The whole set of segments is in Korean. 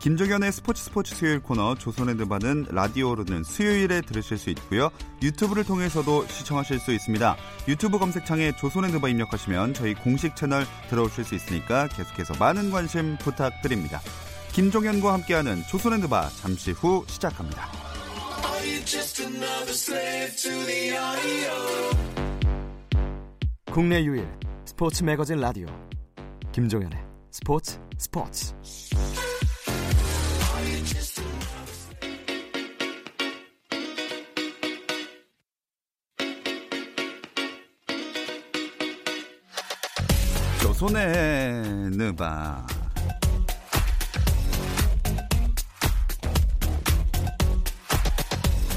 김종현의 스포츠 스포츠 수요일 코너 조선의 느바는 라디오로는 수요일에 들으실 수 있고요. 유튜브를 통해서도 시청하실 수 있습니다. 유튜브 검색창에 조선의 느바 입력하시면 저희 공식 채널 들어오실 수 있으니까 계속해서 많은 관심 부탁드립니다. 김종현과 함께하는 조선의 느바 잠시 후 시작합니다. 국내 유일 스포츠 매거진 라디오 김종현의 스포츠 스포츠 조선의 느바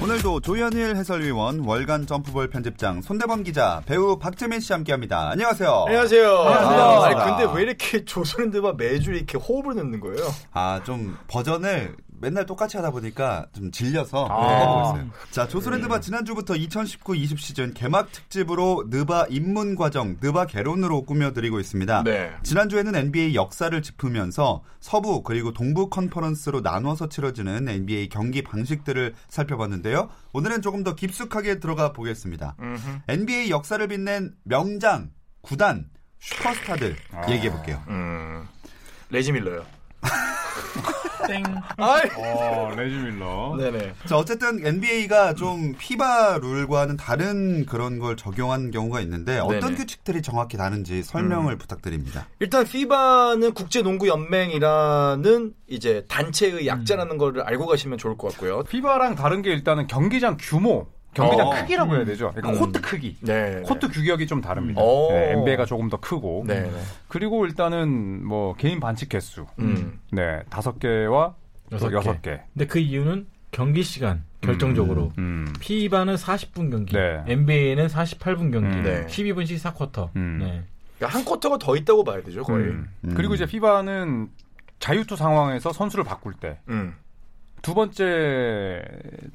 오늘도 조현일 해설위원, 월간 점프볼 편집장, 손대범 기자, 배우 박재민 씨 함께합니다. 안녕하세요. 안녕하세요. 안녕하세요. 아니, 근데 왜 이렇게 조선인들과 매주 이렇게 호흡을 넣는 거예요? 아, 좀 버전을 맨날 똑같이 하다 보니까 좀 질려서 아. 해보고 있어요. 자, 조선랜드바 지난주부터 2019-20 시즌 개막 특집으로 느바 입문 과정, 느바 개론으로 꾸며드리고 있습니다. 네. 지난주에는 NBA 역사를 짚으면서 서부 그리고 동부 컨퍼런스로 나눠서 치러지는 NBA 경기 방식들을 살펴봤는데요. 오늘은 조금 더 깊숙하게 들어가 보겠습니다. NBA 역사를 빛낸 명장, 구단, 슈퍼스타들 얘기해 볼게요. 음, 레지 밀러요. 땡. 아이. 어, 레지 밀러. 네네. 자, 어쨌든 NBA가 좀 피바 룰과는 다른 그런 걸 적용한 경우가 있는데 어떤 네네. 규칙들이 정확히 다른지 설명을 부탁드립니다. 일단 FIBA는 국제 농구 연맹이라는 이제 단체의 약자라는 거를 알고 가시면 좋을 것 같고요. 피바랑 다른 게 일단은 경기장 규모, 경기장 어. 크기라고 해야 되죠. 그러니까 음. 코트 크기. 네. 코트 규격이 좀 다릅니다. 오. 네, NBA가 조금 더 크고. 네. 네. 그리고 일단은 뭐 개인 반칙 개수. 음. 네, 다섯 개와 여섯 개. 근데 그 이유는 경기 시간 결정적으로 음. FIBA는 40분 경기, 네. NBA는 48분 경기, 음. 네. 12분씩 4쿼터. 음. 네. 그러니까 한 쿼터가 더 있다고 봐야 되죠, 거의. 음. 음. 그리고 이제 FIBA는 자유투 상황에서 선수를 바꿀 때 음. 두 번째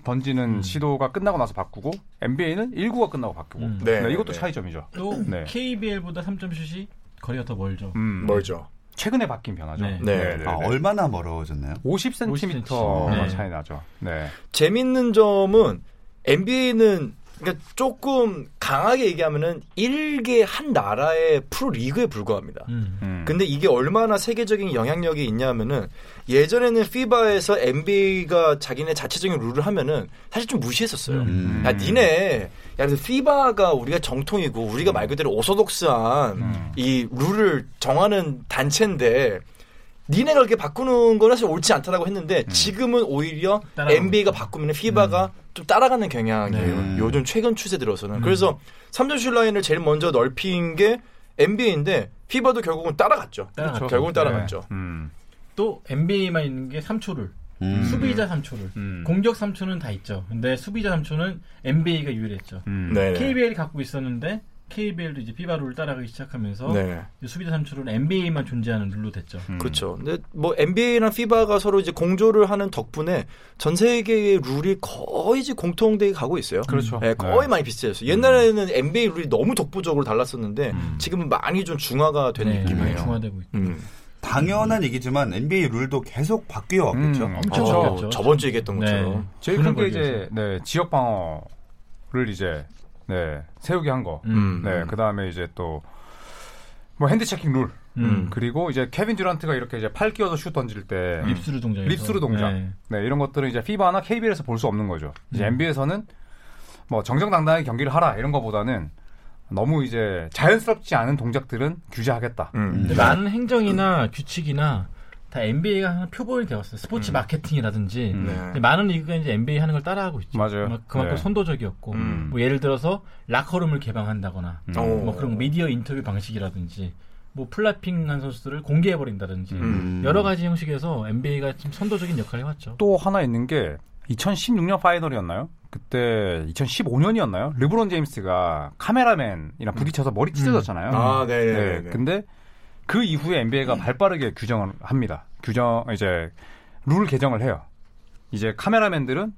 던지는 시도가 끝나고 나서 바꾸고 NBA는 1구가 끝나고 바꾸고. 음. 네, 네, 이것도 네. 차이점이죠. 또 네. KBL보다 3점 슛이 거리가 더 멀죠. 음. 멀죠. 최근에 바뀐 변화죠. 네. 네. 아, 얼마나 멀어졌나요? 50cm가 네. 차이 나죠. 네. 재밌는 점은 NBA는 그러니까 조금 강하게 얘기하면은 일개 한 나라의 프로 리그에 불과합니다. 음. 음. 근데 이게 얼마나 세계적인 영향력이 있냐면은 예전에는 피바에서 NBA가 자기네 자체적인 룰을 하면은 사실 좀 무시했었어요. 음. 야 니네 야 그래서 피바가 우리가 정통이고 우리가 말 그대로 오소독스한 음. 이 룰을 정하는 단체인데 니네가 그렇게 바꾸는 건 사실 옳지 않다라고 했는데 지금은 오히려 NBA가. 바꾸면 피바가 좀 따라가는 경향이에요. 네. 요즘 최근 추세 들어서는. 그래서 3점 슛 라인을 제일 먼저 넓힌 게 NBA인데 피바도 결국은 따라갔죠. 따라갔죠. 결국은 네. 따라갔죠. 음. 또 NBA만 있는 게 3초를. 음. 수비자 3초를. 음. 공격 3초는 다 있죠. 근데 수비자 3초는 NBA가 유일했죠. 음. 네. KBL이 갖고 있었는데 KBL도 이제 피바 룰을 따라가기 시작하면서 네. 이 수비자 3초는 NBA만 존재하는 룰로 됐죠. 음. 그렇죠. 근데 뭐 NBA랑 FIBA가 서로 이제 공조를 하는 덕분에 전 세계의 룰이 거의 이제 공통되게 가고 있어요. 그렇죠. 네, 거의 네. 많이 비슷해졌어요. 옛날에는 NBA 룰이 너무 독보적으로 달랐었는데 음. 지금은 많이 좀 중화가 된 네, 느낌이에요. 중화되고 있고. 음. 당연한 얘기지만 NBA 룰도 계속 바뀌어 왔겠죠. 음, 엄청 어, 바뀌었죠. 저번 주에 얘기했던 네. 것처럼. 제일 큰 게 이제 네, 지역 방어 를 이제 네, 세우게 한 거. 음. 네, 그 다음에 이제 또 뭐 hand checking rule. 음. 그리고 이제 케빈 듀란트가 이렇게 이제 팔 끼워서 슛 던질 때 rip through 동작. rip through 동작. 네. 이런 것들은 이제 FIBA나 KBL에서 볼 수 없는 거죠. 이제 음. NBA에서는 뭐 정정당당하게 경기를 하라 이런 거보다는 너무 이제 자연스럽지 않은 동작들은 규제하겠다. 음. 근데 많은 행정이나 규칙이나 다 NBA가 하는 표본이 되었어요. 스포츠 마케팅이라든지 음. 네. 많은 리그가 이제 NBA 하는 걸 따라하고 있죠. 맞아요. 그만- 그만큼 네. 선도적이었고 음. 뭐 예를 들어서 라커룸을 개방한다거나 음. 오. 뭐 그런 미디어 인터뷰 방식이라든지 뭐 flopping한 선수들을 공개해 버린다든지 음. 여러 가지 형식에서 NBA가 좀 선도적인 역할을 해왔죠. 또 하나 있는 게 2016년 final이었나요? 그때 2015년이었나요? 르브론 제임스가 카메라맨이랑 부딪혀서 머리 찢어졌잖아요. 아, 네네네. 네, 근데 그 이후에 NBA가 발빠르게 규정을 합니다. 규정 이제 룰 개정을 해요. 이제 카메라맨들은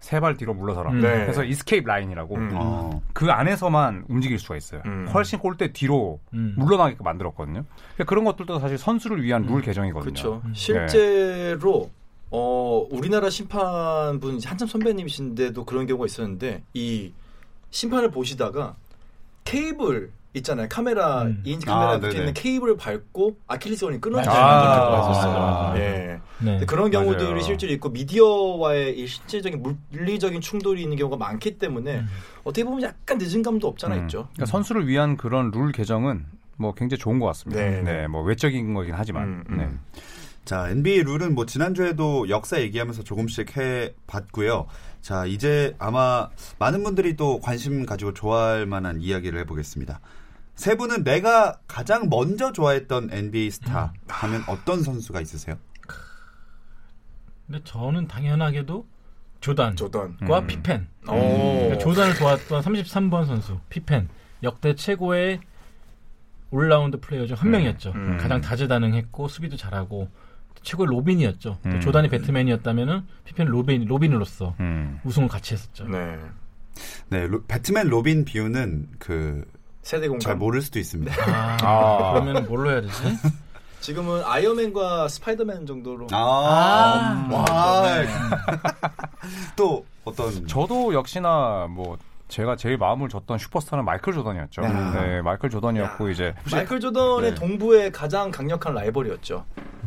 세 발 뒤로 물러서라. 음. 네. 그래서 이스케이프 라인이라고 음. 어. 그 안에서만 움직일 수가 있어요. 음. 훨씬 골대 뒤로 음. 물러나게끔 만들었거든요. 그러니까 그런 것들도 사실 선수를 위한 룰 개정이거든요. 그렇죠. 음. 실제로 어 우리나라 심판분 한참 선배님이신데도 그런 경우가 있었는데 이 심판을 보시다가 케이블 있잖아요. 카메라 음. 2인치 아, 카메라 붙어 네네. 있는 케이블을 밟고 아킬레스건이 끊어지는 아, 경우가 아, 있었어요. 아. 예. 네. 그런 경우들이 맞아요. 실제로 있고 미디어와의 이 실질적인 물리적인 충돌이 있는 경우가 많기 때문에 음. 어떻게 보면 약간 늦은 감도 없잖아 음. 있죠. 그러니까 선수를 위한 그런 룰 개정은 뭐 굉장히 좋은 것 같습니다. 네. 네, 뭐 외적인 거긴 하지만. 음, 음. 네. 자, NBA 룰은 뭐 지난주에도 역사 얘기하면서 조금씩 해 봤고요. 자, 이제 아마 많은 분들이 또 관심 가지고 좋아할 만한 이야기를 해 보겠습니다. 세 분은 내가 가장 먼저 좋아했던 NBA 스타 하면 어떤 선수가 있으세요? 근데 저는 당연하게도 조단과 조던. 음. 피펜. 오. 그러니까 조단을 도왔던 33번 선수 피펜 역대 최고의 올라운드 플레이어 중 한 명이었죠. 음. 가장 다재다능했고 수비도 잘하고 최고의 로빈이었죠. 또 음. 조단이 배트맨이었다면은 피펜 로빈 로빈으로서 음. 우승을 같이 했었죠. 네. 네, 로- 배트맨 로빈 비유는 그잘 세대 공감. 모를 수도 있습니다. 아, 아. 그러면 뭘로 해야 되지? 지금은 아이언맨과 스파이더맨 정도로 아, 아. 와. 또 어떤 저도 역시나 뭐 제가 제일 마음을 줬던 슈퍼스타는 마이클 조던이었죠. 네. 네, 마이클 조던이었고 이제 마이클 조던의 네. 동부의 가장 강력한 라이벌이었죠.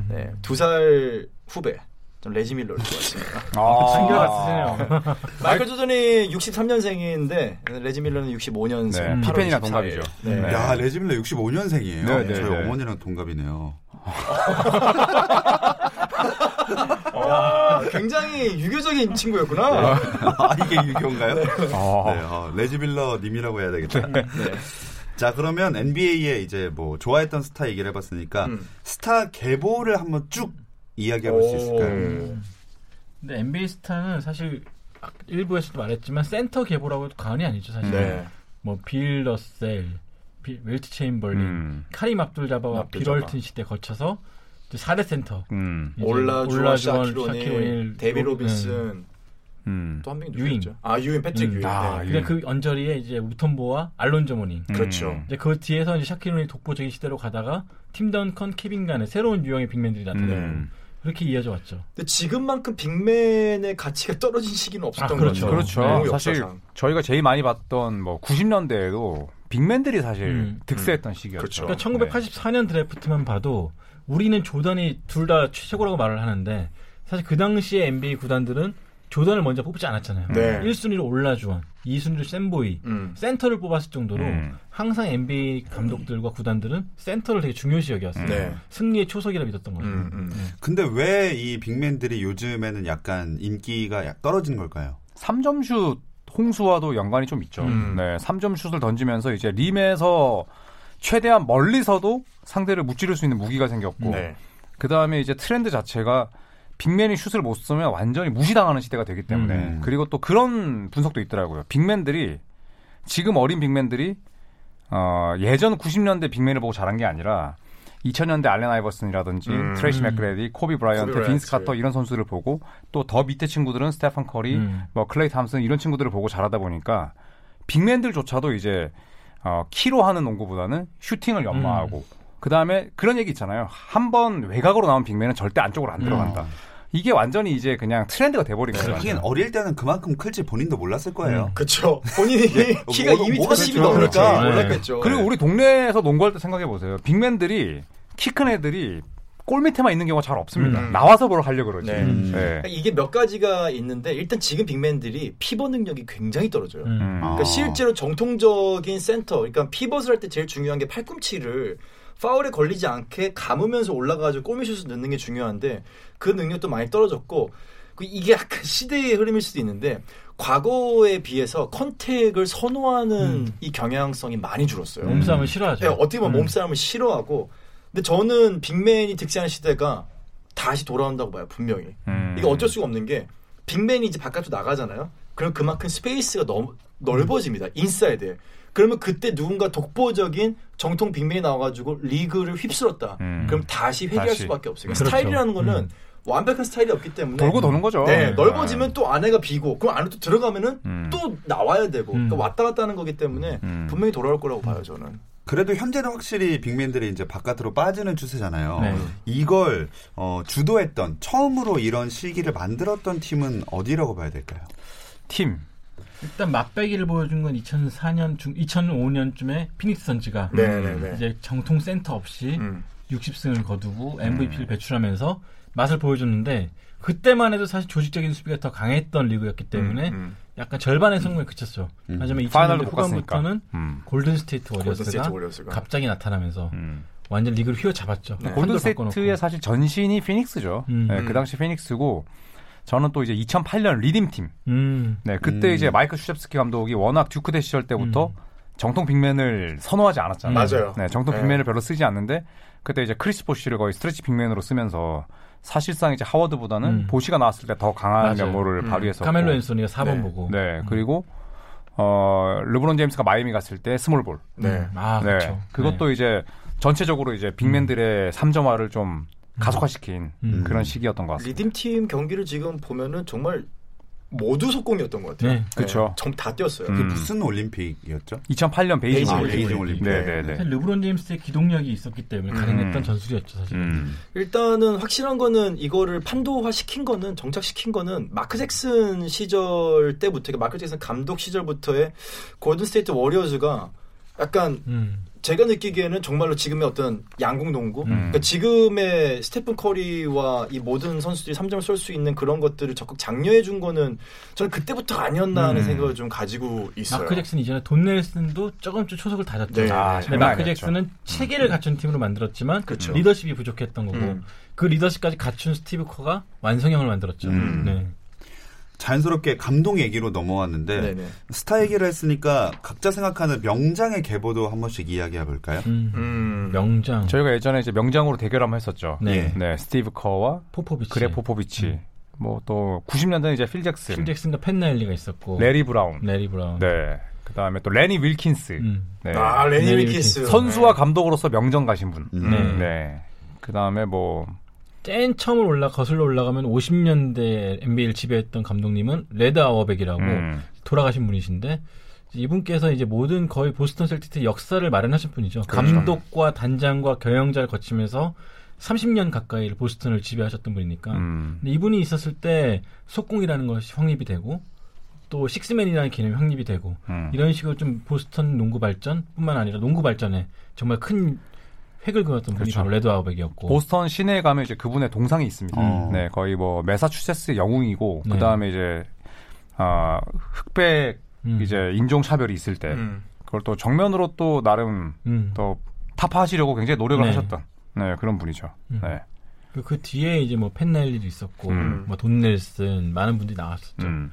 네, 두 살 후배. 좀 레지 밀러를 좋아했습니다. 아, 챙겨갔으세요. 마이클 조던이 63년생인데 레지 밀러는 65년생. 네, 피펜이랑 동갑이죠. 네. 네. 야, 레지밀러 65년생이에요. 네, 네, 저희 네. 어머니랑 동갑이네요. 와, 굉장히 유교적인 친구였구나. 아, 이게 유교인가요? 네, 아, 어, 레지밀러 님이라고 해야 되겠다. 네. 자, 그러면 NBA에 이제 뭐 좋아했던 스타 얘기를 해봤으니까 음. 스타 계보를 한번 쭉 이야기해 볼 수 있을까요? 오. 근데 NBA 스타는 사실 아, 일부에서도 말했지만 센터 계보라고 해도 과언이 아니죠 사실. 네. 뭐 빌 러셀, 빌, 윌트 체임벌린, 음. 카림 압둘 자바와 빌 월튼. 시대 거쳐서 이제 4대 센터. 음, 올라주원, 올라주원, 샤킬 오닐, 샤킬 오닐, 데이비드 로- 로빈슨, 음. 또 한 명이 유잉. 누구였죠? 아, 유잉, 패트릭 음. 유잉. 아, 네. 유잉. 그그 언저리에 이제 무톰보와 알론조 모닝. 음. 그렇죠. 이제 그 뒤에서 이제 샤킬 오닐이 독보적인 시대로 가다가 팀 던컨, 케빈 가넷 새로운 유형의 big man들이 나타나요. 음. 그렇게 이어져 왔죠. 근데 지금만큼 big man의 가치가 떨어진 시기는 없었던 아, 그렇죠. 거죠. 그렇죠. 너무 사실. 저희가 제일 많이 봤던 뭐 90년대에도 big man들이 사실 음. 득세했던 시기였죠. 그렇죠. 그러니까 1984년 드래프트만 봐도 우리는 조던이 둘 다 최고라고 말을 하는데 사실 그 당시에 NBA 구단들은 조던을 먼저 뽑지 않았잖아요. 네. 1순위로 올라주원, 2순위로 샘 보위, 음. 센터를 뽑았을 정도로 음. 항상 NBA 감독들과 구단들은 센터를 되게 중요시 여겼어요. 네. 승리의 초석이라 믿었던 거죠. 음, 음. 근데 왜 이 big man들이 요즘에는 약간 인기가 약 떨어지는 걸까요? 3점슛 홍수와도 연관이 좀 있죠. 음. 네, 3점슛을 던지면서 이제 림에서 최대한 멀리서도 상대를 무찌를 수 있는 무기가 생겼고 네. 그 다음에 이제 트렌드 자체가 big man이 슛을 못 쏘면 완전히 무시당하는 시대가 되기 때문에 음. 그리고 또 그런 분석도 있더라고요. 빅맨들이 지금 어린 빅맨들이 어, 예전 90년대 big man을 보고 자란 게 아니라 2000년대 알렌 아이버슨이라든지 음. 트레이시 맥그레디, 코비 브라이언트, 빈스. 카터 이런 선수들을 보고 또 더 밑에 친구들은 스테판 커리, 음. 뭐 클레이 탐슨 이런 친구들을 보고 자라다 보니까 big man들조차도 이제 어, 키로 하는 농구보다는 슈팅을 연마하고 그 다음에 그런 얘기 있잖아요. 한 번 외곽으로 나온 big man은 절대 안쪽으로 안 들어간다. 이게 완전히 이제 그냥 트렌드가 돼버린 거예요. 하긴 어릴 때는 그만큼 클지 본인도 몰랐을 거예요. 그렇죠. 본인이 키가 뭐, 2m 뭐가 10이 그렇죠. 넘으니까 그렇죠. 몰랐겠죠. 그리고 네. 우리 동네에서 농구할 때 생각해 보세요. big man들이 키 큰 애들이 골 밑에만 있는 경우가 잘 없습니다. 음. 나와서 보러 가려고 그러지. 네. 음. 네. 그러니까 이게 몇 가지가 있는데 일단 지금 big man들이 피벗 능력이 굉장히 떨어져요. 음. 음. 아. 그러니까 실제로 정통적인 센터, 그러니까 피벗을 할 때 제일 중요한 게 팔꿈치를 파울에 걸리지 않게 감으면서 올라가지고 골밑슛을 넣는 게 중요한데 그 능력도 많이 떨어졌고 그 이게 약간 시대의 흐름일 수도 있는데 과거에 비해서 contact을 선호하는 음. 이 경향성이 많이 줄었어요. 몸싸움을 싫어하죠. 네, 어떻게 보면 음. 몸싸움을 싫어하고 근데 저는 big man이 득세하는 시대가 다시 돌아온다고 봐요 분명히 음. 이게 어쩔 수가 없는 게 big man이 이제 바깥으로 나가잖아요. 그럼 그만큼 space가 너무 넓어집니다. 인사이드에. 그러면 그때 누군가 독보적인 정통 빅맨이 나와가지고 리그를 휩쓸었다. 음. 그럼 다시 회귀할 다시. 수밖에 없어요. 그렇죠. 스타일이라는 거는 음. 완벽한 스타일이 없기 때문에 돌고 도는 거죠. 네, 네. 넓어지면 또 안에가 비고 그럼 안에 또 들어가면은 음. 또 나와야 되고 음. 그러니까 왔다 갔다 하는 거기 때문에 음. 분명히 돌아올 거라고 봐요 저는. 그래도 현재는 확실히 빅맨들이 이제 바깥으로 빠지는 추세잖아요. 네. 이걸 어, 주도했던 처음으로 이런 시기를 만들었던 팀은 어디라고 봐야 될까요? 팀. 일단 맛배기를 보여준 건 2004년 중 2005년쯤에 피닉스 선즈가 네네네. 이제 정통 센터 없이 음. 60승을 거두고 MVP를 배출하면서 맛을 보여줬는데 그때만 해도 사실 조직적인 수비가 더 강했던 리그였기 때문에 음. 약간 절반의 성공에 그쳤죠. 음. 하지만 final도 2000년대 못 갔으니까. 후반부터는 음. 골든 스테이트 워리어스가. 갑자기 나타나면서 음. 완전 리그를 휘어잡았죠. 네. 골든. 스테이트의 사실 전신이 피닉스죠. 음. 네, 그 당시 피닉스고 저는 또 이제 2008년 Redeem Team. 음. 네, 그때 음. 이제 마이클 슈셉스키 감독이 워낙 듀크대 시절 때부터 음. 정통 big man을 선호하지 않았잖아요. 맞아요. 네, 정통 네. big man을 별로 쓰지 않는데 그때 이제 크리스 보시를 거의 stretch big man으로 쓰면서 사실상 이제 하워드보다는 음. 보시가 나왔을 때 더 강한 맞아요. 면모를 음. 발휘했었고 카멜로 앤소니가 4번 네. 보고. 네, 그리고 어 르브론 제임스가 마이애미 갔을 때 small ball. 네. 음. 아, 네. 그렇죠. 그것도 이제 전체적으로 이제 big man들의 삼점화를 좀 가속화시킨 음. 그런 시기였던 것 같습니다. Redeem Team 경기를 지금 보면은 정말 모두 속공이었던 것 같아요. 네. 그쵸. 전다 뛰었어요. 음. 그 무슨 올림픽이었죠? 2008년 베이징 베이징 올림픽. 베이징 올림픽. 네, 네. 네, 네. 사실 르브론 제임스의 기동력이 있었기 때문에 음. 가능했던 전술이었죠, 사실. 음. 일단은 확실한 거는 이거를 판도화 시킨 거는 정착시킨 거는 마크 잭슨 시절 때부터 그러니까 마크 잭슨 감독 시절부터의 골든 스테이트 워리어즈가 약간 음. 제가 느끼기에는 정말로 지금의 어떤 양궁 농구, 음. 그러니까 지금의 스테픈 커리와 이 모든 선수들이 3점을 쏠 수 있는 그런 것들을 적극 장려해 준 거는 저는 그때부터 아니었나 하는 음. 생각을 좀 가지고 있어요. 마크 잭슨 이전에 돈 넬슨도 조금씩 초석을 다졌죠. 네. 아, 근데 마크. 잭슨은 체계를 갖춘 팀으로 만들었지만 그렇죠. 리더십이 부족했던 거고 음. 그 리더십까지 갖춘 스티브 커가 완성형을 만들었죠. 음. 네. 자연스럽게 감독 얘기로 넘어왔는데 네네. 스타 얘기를 했으니까 각자 생각하는 명장의 계보도 한 번씩 이야기해 볼까요? 음. 음. 명장 저희가 예전에 이제 명장으로 대결 한번 했었죠. 네. 네, 스티브 커와 포포비치, 그렉 포포비치. 음. 뭐또 90년대 이제 필 잭슨, 필 잭슨과 팻 라일리가 있었고 레리 브라운. 래리 브라운. 네. 그다음에 또 레니 윌킨스. 음. 네. 아 레니 레니 윌킨스 선수와 감독으로서 명전 가신 분. 음. 네. 네. 그다음에 뭐 맨 처음 올라 거슬러 올라가면 50년대 NBA를 지배했던 감독님은 레드 아워백이라고 음. 돌아가신 분이신데 이분께서 이제 모든 거의 보스턴 셀틱스의 역사를 마련하신 분이죠. 그렇죠. 감독과 단장과 경영자를 거치면서 30년 가까이 보스턴을 지배하셨던 분이니까 음. 이분이 있었을 때 속공이라는 것이 확립이 되고 또 식스맨이라는 개념이 확립이 되고 음. 이런 식으로 좀 보스턴 농구 발전뿐만 아니라 농구 발전에 정말 큰 획을 그었던 분이 그렇죠. 바로 레드 아워백이었고 보스턴 시내에 가면 이제 그분의 동상이 있습니다. 어. 네, 거의 뭐 매사추세츠 영웅이고 네. 그다음에 이제 아 흑백 음. 이제 인종 차별이 있을 때 음. 그걸 또 정면으로 또 나름 음. 또 타파하시려고 굉장히 노력을 네. 하셨던 네, 그런 분이죠. 음. 네. 그, 그 뒤에 이제 뭐 팻 라일리도 있었고 음. 뭐돈 넬슨 많은 분들이 나왔었죠. 음.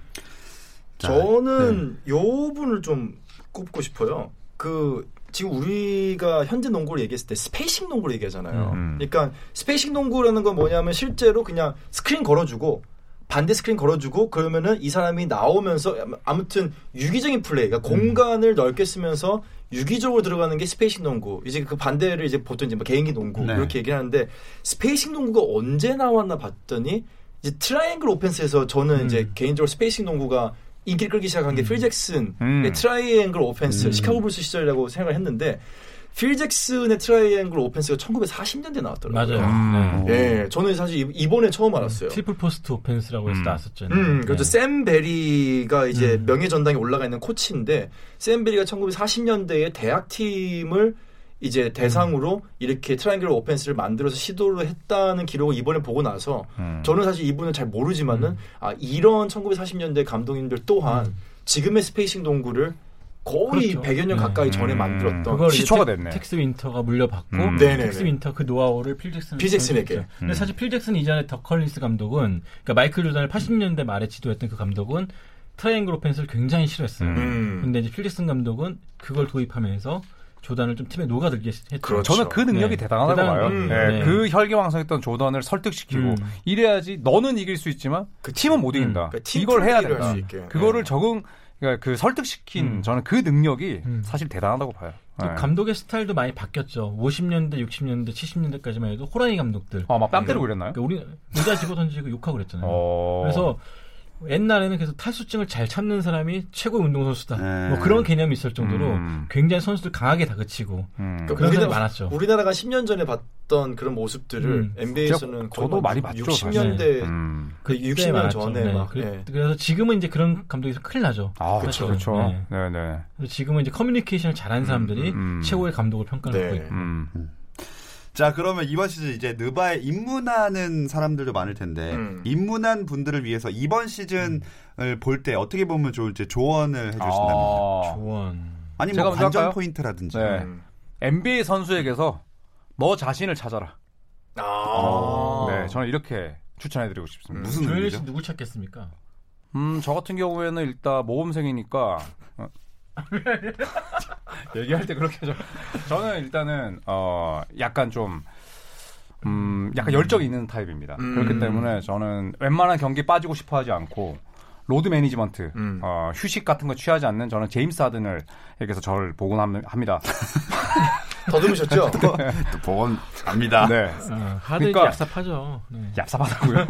자, 저는 요 분을 좀 꼽고 싶어요. 그 지금 우리가 현재 농구를 얘기했을 때 spacing 농구를 얘기하잖아요. 음. 그러니까 spacing 농구라는 건 뭐냐면 실제로 그냥 스크린 걸어주고 반대 스크린 걸어주고 그러면은 이 사람이 나오면서 아무튼 유기적인 플레이, 그러니까 공간을 넓게 쓰면서 유기적으로 들어가는 게 spacing 농구. 이제 그 반대를 이제 보통 이제 뭐 개인기 농구 네. 이렇게 얘기하는데 spacing 농구가 언제 나왔나 봤더니 이제 triangle offense에서 저는 음. 이제 개인적으로 spacing 농구가 인기를 끌기 시작한 게 필 잭슨의 음. triangle offense 음. 시카고 불스 시절이라고 생각을 했는데 필 잭슨의 triangle offense가 1940년대 에 나왔더라고요. 맞아요. 음. 네. 예, 저는 사실 이- 이번에 처음 알았어요. triple post offense라고 해서 음. 나왔었죠. 음, 그렇죠. 네. 샘 베리가 이제 음. 명예 전당에 올라가 있는 코치인데 샘 베리가 1940년대에 대학 팀을 이제 대상으로 이렇게 triangle offense를 만들어서 시도를 했다는 기록을 이번에 보고 나서 음. 저는 사실 이분을 잘 모르지만은 음. 아 이런 1940년대 감독님들 또한 음. 지금의 spacing 농구를 거의 그렇죠. 100여 년 네. 가까이 전에 음. 만들었던 시초가 텍- 됐네. 텍스 윈터가 물려받고 음. 네네네. 텍스 윈터 그 노하우를 필 잭슨 필 잭슨에게. 근데 음. 사실 필 잭슨 이전에 더그 콜린스 감독은 그러니까 마이클 조던을 80년대 말에 지도했던 그 감독은 triangle offense를 굉장히 싫어했어요. 음. 음. 근데 이제 필 잭슨 감독은 그걸 도입하면서 조단을 좀 팀에 녹아들게 했죠. 그렇죠. 저는 그 능력이 네. 대단하다고 대단한 봐요. 음. 네, 네. 그 혈기왕성했던 조던을 설득시키고 음. 이래야지 너는 이길 수 있지만 그치. 팀은 못 이긴다. 그러니까 팀 이걸 해야 된다. 그거를 네. 적응 그러니까 그 설득시킨 음. 저는 그 능력이 음. 사실 대단하다고 봐요. 또 네. 감독의 스타일도 많이 바뀌었죠. 50년대, 60년대, 70년대까지만 해도 호랑이 감독들. 아, 막 뺨 때리고 그랬나요? 그러니까 우리 의자 집어 던지고 욕하고 그랬잖아요. 어. 그래서 옛날에는 계속 탈수증을 잘 참는 사람이 최고의 운동선수다. 네. 뭐 그런 개념이 있을 정도로 음. 굉장히 선수들 강하게 다그치고 음. 그러니까 그런 우리나라- 많았죠. 우리나라가 10년 전에 봤던 그런 모습들을 음. NBA에서는 저 도 많이 봤죠, 60년대 음. 그 그때 60년 많았죠. 전에 네. 막 그래, 예. 그래서 지금은 이제 그런 감독이 큰일 나죠. 아, 그렇죠. 그렇죠. 네. 네, 네. 그래서 지금은 이제 커뮤니케이션을 잘하는 사람들이 음. 최고의 감독을 평가를 네. 하고 있고. 음. 자, 그러면 이번 시즌 이제 느바에 입문하는 사람들도 많을 텐데 음. 입문한 분들을 위해서 이번 시즌을 볼때 어떻게 보면 좋을지 조언을 해주신다면요. 아. 조언. 아니 제가 뭐 관전 할까요? 포인트라든지. 네. 음. NBA 선수에게서 너 자신을 찾아라. 아. 네, 저는 이렇게 추천해드리고 싶습니다. 무슨 조현일? 씨 누굴 찾겠습니까? 음, 저 같은 경우에는 일단 모범생이니까 어. 얘기할 때 그렇게 좀 저는 일단은 어 약간 좀 음, 약간 열정이 있는 타입입니다. 음. 그렇기 때문에 저는 웬만한 경기 빠지고 싶어 하지 않고 load management, 음. 어, 휴식 같은 거 취하지 않는 저는 제임스 하든을 에게서 저를 복원합니다. 더듬으셨죠? 또 복원 합니다. 네. 어, 하드 그러니까- 얍삽하죠. 네. 얍삽하다고요?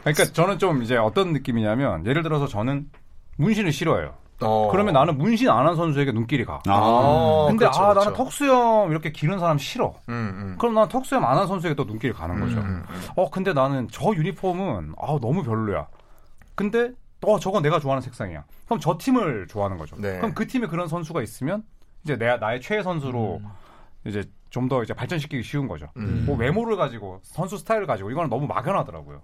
그러니까 저는 좀 이제 어떤 느낌이냐면 예를 들어서 저는 문신을 싫어해요. 어. 그러면 나는 문신 안 한 선수에게 눈길이 가. 아, 근데 그렇죠, 아 그렇죠. 나는 턱수염 이렇게 기른 사람 싫어. 음, 음. 그럼 난 턱수염 안 한 선수에게 또 눈길이 가는 거죠. 음, 음. 어 근데 나는 저 유니폼은 아 너무 별로야. 근데 어 저건 내가 좋아하는 색상이야. 그럼 저 팀을 좋아하는 거죠. 네. 그럼 그 팀에 그런 선수가 있으면 이제 내 나의 최애 선수로 이제 좀 더 이제 발전시키기 쉬운 거죠. 음. 뭐 외모를 가지고 선수 스타일을 가지고 이거는 너무 막연하더라고요.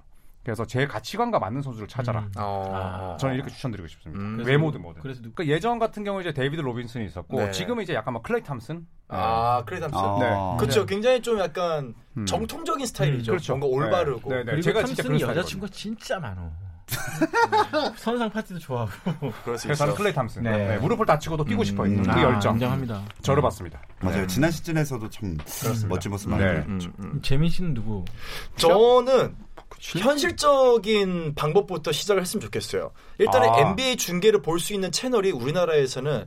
그래서 제 가치관과 맞는 선수를 찾아라. 음. 어. 저는 이렇게 추천드리고 싶습니다. 음. 외모든 뭐든. 그래서 누- 그러니까 예전 같은 경우 이제 데이비드 로빈슨이 있었고 네. 지금은 이제 약간 막 클레이 탐슨. 아, 클레이 탐슨. 아. 네. 그렇죠. 굉장히 좀 약간 음. 정통적인 스타일이죠. 그렇죠. 뭔가 올바르고. 네, 네, 네. 그리고 제가 탐슨이 그런 여자친구가 진짜 많어. 선상 파티도 좋아하고. 그래서 저는. 클레이 탐슨. 네. 네, 무릎을 다치고도 뛰고 싶어요. 음. 그 아, 열정. 인정합니다. 저를 봤습니다. 맞아요. 지난 시즌에서도 참 멋진 모습 많이 네. 보였죠. 음, 음. 재민 씨는 누구? 저는 현실적인 방법부터 시작을 했으면 좋겠어요. 일단은 아. NBA 중계를 볼 수 있는 채널이 우리나라에서는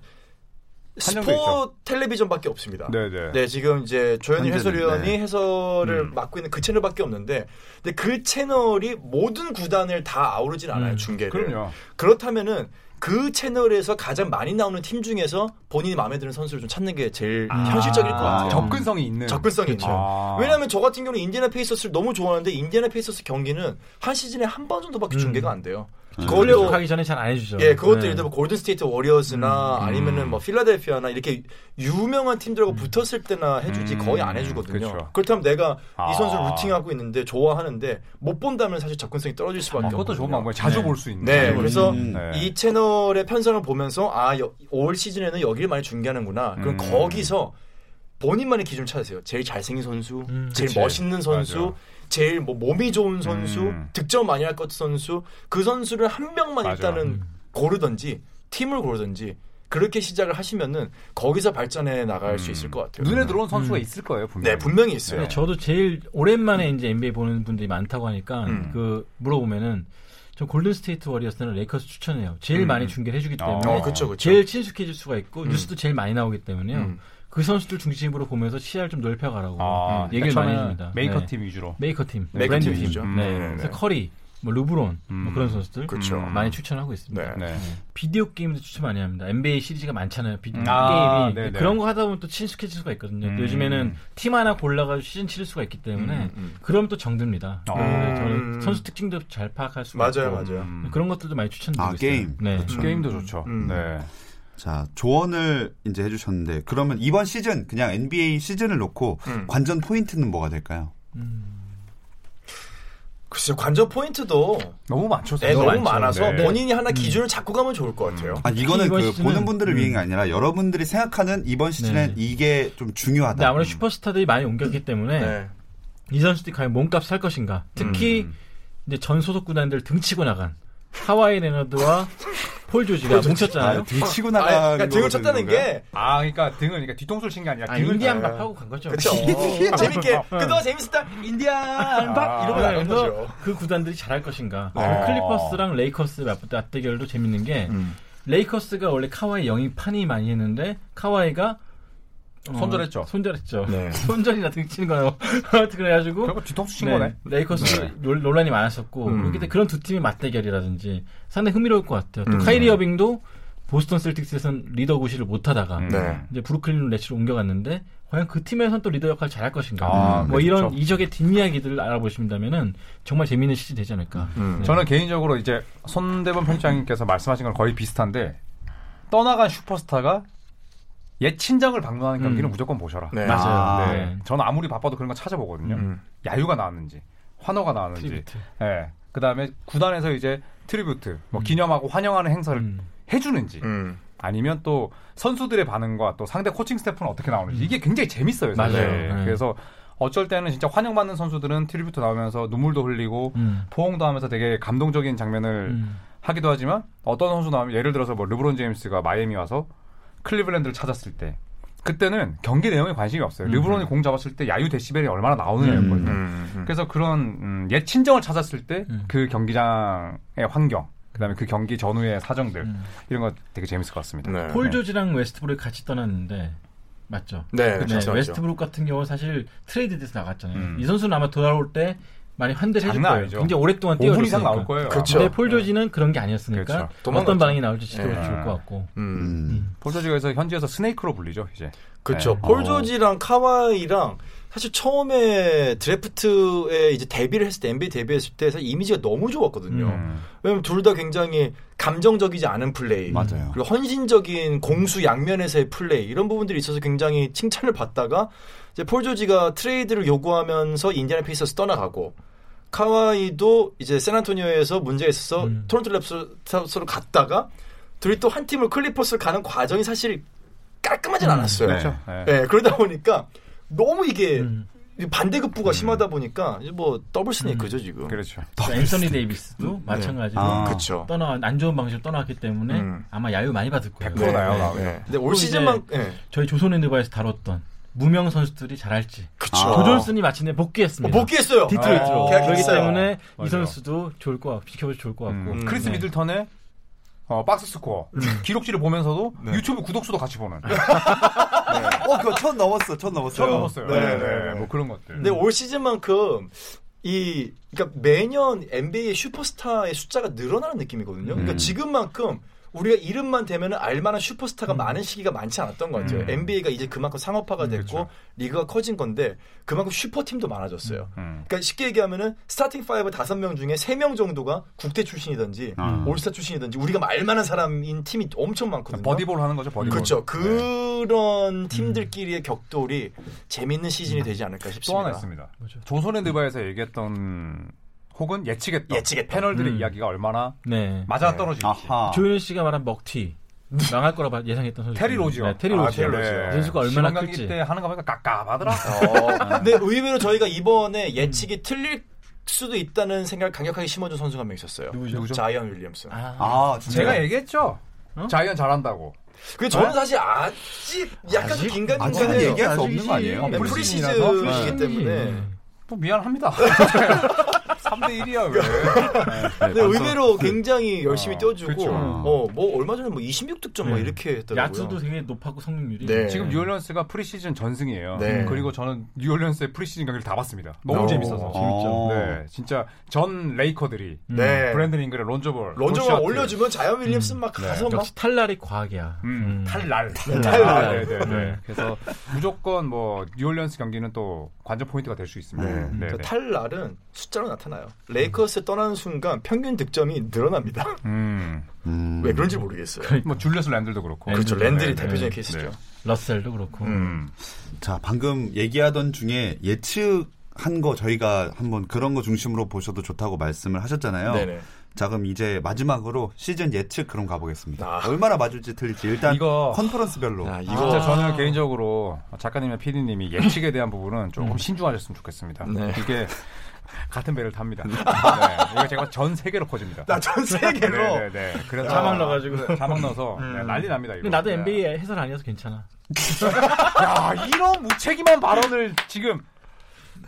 스포 텔레비전밖에 없습니다. 네네. 네, 지금 이제 조현일 해설위원이 네. 해설을 음. 맡고 있는 그 채널밖에 없는데, 근데 그 채널이 모든 구단을 다 아우르진 않아요 음, 중계를. 그럼요. 그렇다면은 그 채널에서 가장 많이 나오는 팀 중에서 본인이 마음에 드는 선수를 좀 찾는 게 제일 현실적일 것 같아요. 접근성이 있는. 접근성이 있죠. 아. 왜냐하면 저 같은 경우는 인디애나 페이서스를 너무 좋아하는데 인디애나 페이서스 경기는 한 시즌에 한 번 정도밖에 음. 중계가 안 돼요. 원래 그걸로 하기 전에 잘 안 해주죠. 예, 그것도 네. 예를 들면 골든 스테이트 워리어스나 음. 아니면은 뭐 필라델피아나 이렇게 유명한 팀들하고 붙었을 때나 해주지 음. 거의 안 해주거든요. 그쵸. 그렇다면 내가 아. 이 선수를 rooting하고 있는데 좋아하는데 못 본다면 사실 접근성이 떨어질 수밖에 아, 없거든요. 그것도 좋은 방법이에요. 자주 네. 볼수 있는. 네, 볼수 그래서 음. 네. 이 채널의 편성을 보면서 아, 여- 올 시즌에는 여기를 많이 중계하는구나. 그럼 음. 거기서 본인만의 기준을 찾으세요. 제일 잘생긴 선수, 음. 제일 그치. 멋있는 선수, 맞아. 제일 뭐 몸이 좋은 선수, 음. 득점 많이 할 것 선수, 그 선수를 한 명만 맞아. 일단은 음. 고르든지 팀을 고르든지 그렇게 시작을 하시면은 거기서 발전해 나갈 수 음. 있을 것 같아요. 눈에 들어온 선수가 음. 있을 거예요, 분명히. 네, 분명히 있어요. 근데 저도 제일 오랜만에 이제 NBA 보는 분들이 많다고 하니까 음. 그 물어보면은 저 골든 스테이트 워리어스는 레이커스 추천해요. 제일 음. 많이 중계를 해주기 때문에 어, 그쵸, 그쵸. 제일 친숙해질 수가 있고 음. 뉴스도 제일 많이 나오기 때문에요. 음. 그 선수들 중심으로 보면서 시야를 좀 넓혀가라고 아, 음, 얘기를 많이 해줍니다. 메이커 네. 팀 위주로. 메이커 팀, 메이커 브랜드 팀이죠. 팀. 음. 네. 네, 그래서 네. 커리, 뭐 르브론, 음. 뭐 그런 선수들 그쵸. 음. 많이 추천하고 있습니다. 네. 네. 비디오 게임도 추천 많이 합니다. NBA 시리즈가 많잖아요. 비디오 아, 게임이 네네. 그런 거 하다 보면 또 친숙해질 수가 있거든요. 음. 요즘에는 팀 하나 골라가지고 시즌 치를 수가 있기 때문에 음, 음. 그럼 또 정듭니다. 어. 네, 저는 음. 선수 특징도 잘 파악할 수가 맞아요, 있고 맞아요. 음. 그런 것들도 많이 추천드리고 아, 있어요. 게임. 네. 그렇죠. 게임도 좋죠. 음. 네. 자, 조언을 이제 해주셨는데 그러면 이번 시즌 그냥 NBA 시즌을 놓고 음. 관전 포인트는 뭐가 될까요? 글쎄요, 관전 포인트도 너무 많죠. 네, 너무 많죠. 많아서 네. 본인이 하나 기준을 잡고 가면 좋을 것 같아요. 아, 이거는 그 시즌은- 보는 분들을 위한 게 음. 아니라 여러분들이 생각하는 이번 시즌엔 네. 이게 좀 중요하다. 아무래도 슈퍼스타들이 많이 옮겼기 때문에 네. 이 선수들이 과연 몸값 살 것인가. 특히 음. 이제 전 소속 구단들 등치고 나간 카와이 레너드와 폴 조지가 뭉쳤잖아요. 아, 등 치고 아니, 나가는 그러니까 등을 쳤다는 거야? 게 아, 그러니까 등을 그러니까 뒤통수를 친 게 아니라 아, 등을 인디안 쳐. 밥 하고 간 거죠. 그렇죠. 재밌게 그동안 재밌었다 인디안 밥 아, 이러고 나간 거죠. 그 구단들이 잘할 것인가. 네. 그리고 클리퍼스랑 레이커스 맞- 맞대결도 재밌는 게 음. 레이커스가 원래 카와이 영입 판이 많이 했는데 카와이가 어, 손절했죠. 손절했죠. 네. 손절이나 등치는 거요. 하여튼 그래가지고 결국 뒤통수 친 네, 거네. 레이커스 네. 논- 논란이 많았었고 음. 그렇기 때문에 그런 두 팀의 맞대결이라든지 상당히 흥미로울 것 같아요. 또 음. 카이리 어빙도 보스턴 셀틱스에선 리더 구실을 못 하다가 음. 네. 이제 브루클린 네츠로 옮겨갔는데 과연 그 팀에선 또 리더 역할 잘할 것인가. 아, 뭐 그렇죠. 이런 이적의 뒷이야기들을 알아보신다면은 정말 재미있는 시즌이 되지 않을까. 음. 네. 저는 개인적으로 이제 손대범 편집장님께서 말씀하신 건 거의 비슷한데 떠나간 슈퍼스타가 옛 친정을 방문하는 경기는 음. 무조건 보셔라. 네. 맞아요. 아, 네. 저는 아무리 바빠도 그런 거 찾아보거든요. 음. 야유가 나왔는지, 환호가 나왔는지, tribute. 예. 그 다음에 구단에서 이제 tribute, 뭐 기념하고 환영하는 행사를 음. 해주는지, 음. 아니면 또 선수들의 반응과 또 상대 코칭 스태프는 어떻게 나오는지 이게 굉장히 재밌어요. 사실. 맞아요. 네. 그래서 어쩔 때는 진짜 환영받는 선수들은 tribute 나오면서 눈물도 흘리고 음. 포옹도 하면서 되게 감동적인 장면을 음. 하기도 하지만 어떤 선수 나오면 예를 들어서 뭐 르브론 제임스가 마이애미 와서 클리블랜드를 찾았을 때 그때는 경기 내용에 관심이 없어요. 음. 르브론이 공 잡았을 때 야유 데시벨이 얼마나 나오느냐였거든요. 음. 음. 그래서 그런 음, 옛 친정을 찾았을 때 음. 그 경기장의 환경, 그다음에 그 경기 전후의 사정들 음. 이런 거 되게 재밌을 것 같습니다. 네. 폴 조지랑 웨스트브룩이 같이 떠났는데 맞죠? 네, 네, 나왔죠. 웨스트브룩 같은 경우 사실 트레이드돼서 나갔잖아요. 음. 이 선수는 아마 돌아올 때 많이 환대를 해줄 거예요. 아니죠. 굉장히 오랫동안 5분 뛰어줬으니까. 이상 나올 거예요. 그렇죠. 근데 폴 조지는 그런 게 아니었으니까 그렇죠. 도망갔죠. 어떤 반응이 나올지 지켜볼 네. 좋을 것 같고. 음. 음. 폴 조지가에서 현지에서 snake로 불리죠, 이제. 그렇죠. 네. 폴 어. 조지랑 카와이랑 사실 처음에 드래프트에 이제 데뷔를 했을 때 NBA 데뷔했을 때 사실 이미지가 너무 좋았거든요. 음. 왜냐면 둘 다 굉장히 감정적이지 않은 플레이, 맞아요. 그리고 헌신적인 공수 양면에서의 플레이 이런 부분들이 있어서 굉장히 칭찬을 받다가 이제 폴 조지가 트레이드를 요구하면서 인디애나 페이서스 떠나가고 카와이도 이제 샌안토니오에서 문제가 있어서 음. 토론토 랩터스로 갔다가 둘이 또 한 팀을 클리퍼스를 가는 과정이 사실 깔끔하진 음. 않았어요. 그렇죠. 네. 네, 그러다 보니까 너무 이게 음. 반대급부가 심하다 보니까 뭐 double snake죠 지금. 그렇죠. 또 앤서니 데이비스도 마찬가지로 아. 그렇죠. 떠나 안 좋은 방식으로 떠나왔기 때문에 음. 아마 야유 많이 받을 거예요. 100% 나요, 나와요. 근데 올또 시즌만 예. 저희 조선의 느바에서 다뤘던 무명 선수들이 잘할지. 그쵸. 아. 조 존슨이 마침내 복귀했습니다. 어, 복귀했어요. 디트로이트로. 아, 그렇기. 때문에 이 맞아요. 선수도 좋을 것 같고 지켜보기 좋을 것 같고. 음. 음. 크리스 네. 미들턴의 어, box score 기록지를 보면서도 네. 유튜브 구독수도 같이 보는 어, 그거 천 넘었어, 천 넘었어요. 천 넘었어요. 네, 네, 네, 네, 네. 뭐 그런 것들. 근데 올 시즌만큼 이 그러니까 매년 NBA의 슈퍼스타의 숫자가 늘어나는 느낌이거든요. 그러니까 음. 지금만큼 우리가 이름만 대면 알만한 슈퍼스타가 많은 시기가 많지 않았던 것 같아요. 음. NBA가 이제 그만큼 상업화가 됐고 그렇죠. 리그가 커진 건데 그만큼 슈퍼팀도 많아졌어요. 음. 그러니까 쉽게 얘기하면은 starting five 다섯 명 중에 세 명 정도가 국대 출신이든지 아. 올스타 출신이든지 우리가 알만한 사람인 팀이 엄청 많거든요. buddy ball 하는 거죠, buddy ball. 그렇죠. 네. 그런 팀들끼리의 격돌이 재밌는 시즌이 되지 않을까 또 싶습니다. 하나 있습니다. 조선의 느바에서 얘기했던 혹은 예측했던, 예측했던. 패널들의 음. 이야기가 얼마나 네. 맞아 네. 떨어질지. 아하. 조현 씨가 말한 먹튀 망할 거라 봐- 예상했던 선수. 테리 로지요. 네, 테리 아, 로지요. 로지요. 이 선수가 얼마나 클지. 때 하는 거 보니까 깝깝하더라. 어, 근데 의외로 저희가 이번에 예측이 틀릴 수도 있다는 생각을 강력하게 심어준 선수가 한 명 있었어요. 누구죠? 자이언 윌리엄슨. 아, 아. 제가 얘기했죠. 어? 자이언 잘한다고. 근데 저는 사실 아직 약간. 아직은 얘기할 수 없는. 거 아니에요? 네, preseason이라서. preseason이기 때문에. 뭐 미안합니다. 3대 1이야 왜? 근데 의외로 굉장히 열심히 어, 뛰어주고, 그쵸. 어, 뭐 얼마 전에 뭐 26득점 막 네. 이렇게 했더라고요. 야투도 되게 높았고 성공률이. 네. 지금 뉴올리언스가 프리시즌 전승이에요. 네. 그리고 저는 뉴올리언스의 프리시즌 경기를 다 봤습니다. 너무 어, 재밌어서. 재밌죠. 네, 진짜 전 레이커들이 음. 네. 브랜든 잉그램 론조볼, 굿샷들. 올려주면 자이언 윌리엄슨 막 네. 가서 막 역시 탈랄이 과학이야. 음, 음. 탈랄. 탈랄. 아, 네, 네, 네. 네. 그래서 무조건 뭐 뉴올리언스 경기는 또 관전 포인트가 될 수 있습니다. 네. 네, 그 네. 탈랄은 숫자로 나타나요. 레이커스 떠나는 순간 평균 득점이 늘어납니다. 음, 음. 왜 그런지 모르겠어요. 뭐 줄리어스 랜들도 그렇고. 그렇죠. 네, 랜들이 네, 대표적인 네. 케이스죠. 네. 러셀도 그렇고. 음. 자, 방금 얘기하던 중에 예측한 거 저희가 한번 그런 거 중심으로 보셔도 좋다고 말씀을 하셨잖아요. 네네. 자, 그럼 이제 마지막으로 시즌 예측 그럼 가보겠습니다. 아. 얼마나 맞을지 틀릴지 일단 이거 컨퍼런스별로. 야, 진짜 이거 저는 개인적으로 작가님과 PD님이 예측에 대한 부분은 조금 신중하셨으면 좋겠습니다. 네. 이게 같은 배를 탑니다. 네, 이거 제가 전 세계로 퍼집니다. 나 전 세계로 네, 네, 네. 그래서 자막 넣어가지고. 자막 넣어서 네, 난리 납니다. 이거. 근데 나도 네. NBA 해설 아니어서 괜찮아. 야 이런 무책임한 발언을 지금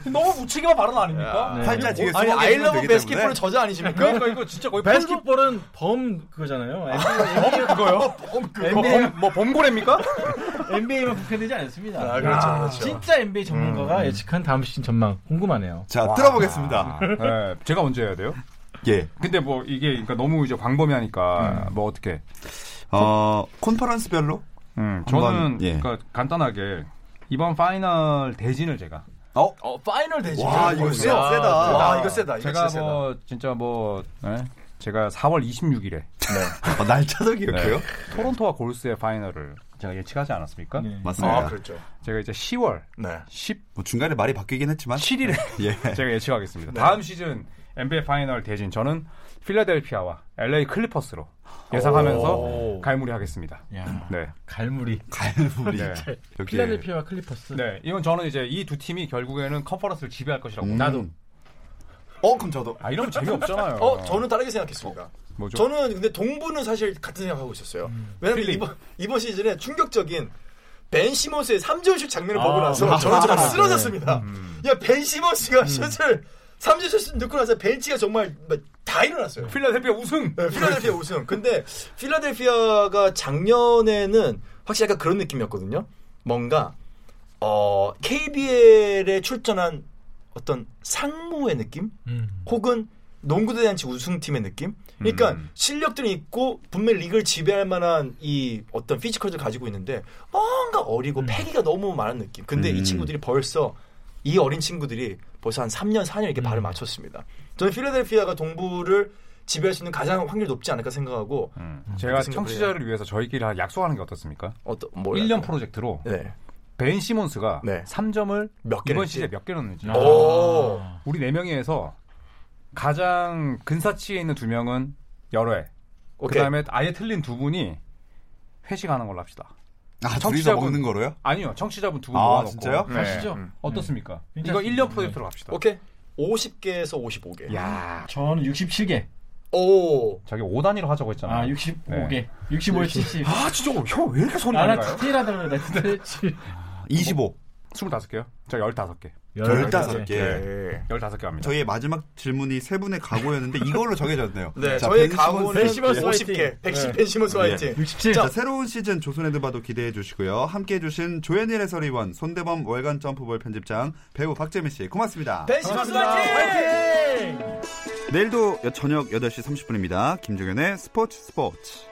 너무 무책임한 발언 아닙니까? 네. 살짝 지금 아니 숨어 계시면 아이러브 되기 베스켓볼은 때문에. 저자 아니십니까? 그러니까 이거 진짜 거의 바스켓볼은 범 그거잖아요. 범 그거요? 뭐, 범, 뭐 범고래입니까? NBA만 국한되지 않습니다. 아, 그렇죠, 야, 그렇죠. 진짜 NBA 전문가가 예측한 다음 시즌 전망 궁금하네요. 자, 와. 들어보겠습니다. 네, 제가 먼저 해야 돼요? 예. 근데 뭐 이게 그러니까 너무 이제 광범위하니까 뭐 어떻게? 어, 콘퍼런스별로? 음, 저는 예. 그러니까 간단하게 이번 final 대진을 제가 어? 어 final 대진. 와, 이거 벌써. 세다, 세다. 와 이거 세다. 이거 제가 진짜 뭐 진짜 뭐 예? 제가 4월 26일에 어, 날짜도 기억해요? 토론토와 골스의 final을 제가 예측하지 않았습니까? 네. 맞습니다. 아 그렇죠. 제가 이제 10월 네. 17일에 뭐 중간에 말이 바뀌긴 했지만. 예. 제가 예측하겠습니다. 네. 다음 시즌 NBA final 대진 저는 필라델피아와 LA 클리퍼스로 예상하면서 오. 갈무리 하겠습니다. 야, 네. 갈무리. 갈무리. 네. 필라델피아와 클리퍼스. 네, 이건 저는 이제 이 두 팀이 결국에는 컨퍼런스를 지배할 것이라고. 음. 나도. 어, 그럼 저도. 아 이러면 재미없잖아요. 어 저는 다르게 생각했습니다. 뭐죠? 저는 근데 동부는 사실 같은 생각하고 있었어요. 왜냐면 필립. 이번, 이번 시즌에 충격적인 벤 시몬스의 3점슛 장면을 아, 보고 나서 아, 저는 정말 아, 쓰러졌습니다. 음. 야, 벤 시몬스가 슛을 3점슛 넣고 나서 벤치가 정말 막다 일어났어요. 필라델피아 우승. 네, 필라델피아 우승. 근데 필라델피아가 작년에는 확실히 약간 그런 느낌이었거든요. 뭔가 어 KBL에 출전한 어떤 상무의 느낌? 음. 혹은 농구 대잔치 우승팀의 느낌? 그러니까 음. 실력들이 있고 분명히 리그를 지배할 만한 이 어떤 피지컬들 가지고 있는데 뭔가 어리고 패기가 너무 많은 느낌. 근데 음. 이 친구들이 벌써 이 어린 친구들이 벌써 한 3년, 4년 이렇게 발을 맞췄습니다. 저는 필라델피아가 동부를 지배할 수 있는 가장 확률 높지 않을까 생각하고 음. 제가 청취자를 위해서 저희끼리 약속하는 게 어떻습니까? 어떤 뭐 1년 프로젝트로 네. 벤 시몬스가 네. 3점을 몇 이번? 시즌에 몇개 넣는지. 우리 네 명이 해서 가장 근사치에 있는 두 명은 여러 해. 오케이. 그다음에 아예 틀린 두 분이 회식하는 걸로 합시다. 아, 청취자분- 먹는 거로요? 아니요, 청취자분 두분 아, 모아놓고. 진짜요? 네. 가시죠. 음. 어떻습니까? 이거 괜찮습니다. 1년 프로젝트로 갑시다. 오케이. 50개에서 55개. 야, 저는 67개. 오. 자기 5단위로 하자고 했잖아. 아, 65개. 65에 70. 아, 진짜 형 왜 이렇게 손이 아, 많이 나 가요? 디테일하다고 그래. 나 디테일. 25. 25개요? 저 15개. 15개. 네. 15개 합니다. 저희의 마지막 질문이 세 분의 각오였는데 이걸로 정해졌네요. 네, 자, 저의 벤 각오는 시몬스. 시몬스 예. 50개. 110 네. 벤시몬스 화이팅. 67. 자, 새로운 시즌 조선의 느바도 기대해 주시고요. 함께 해 주신 조현일 해설위원, 손대범 월간 점프볼 편집장, 배우 박재민 씨, 고맙습니다. 벤시몬스 화이팅! 화이팅! 내일도 저녁 8시 30분입니다. 김종현의 스포츠 스포츠.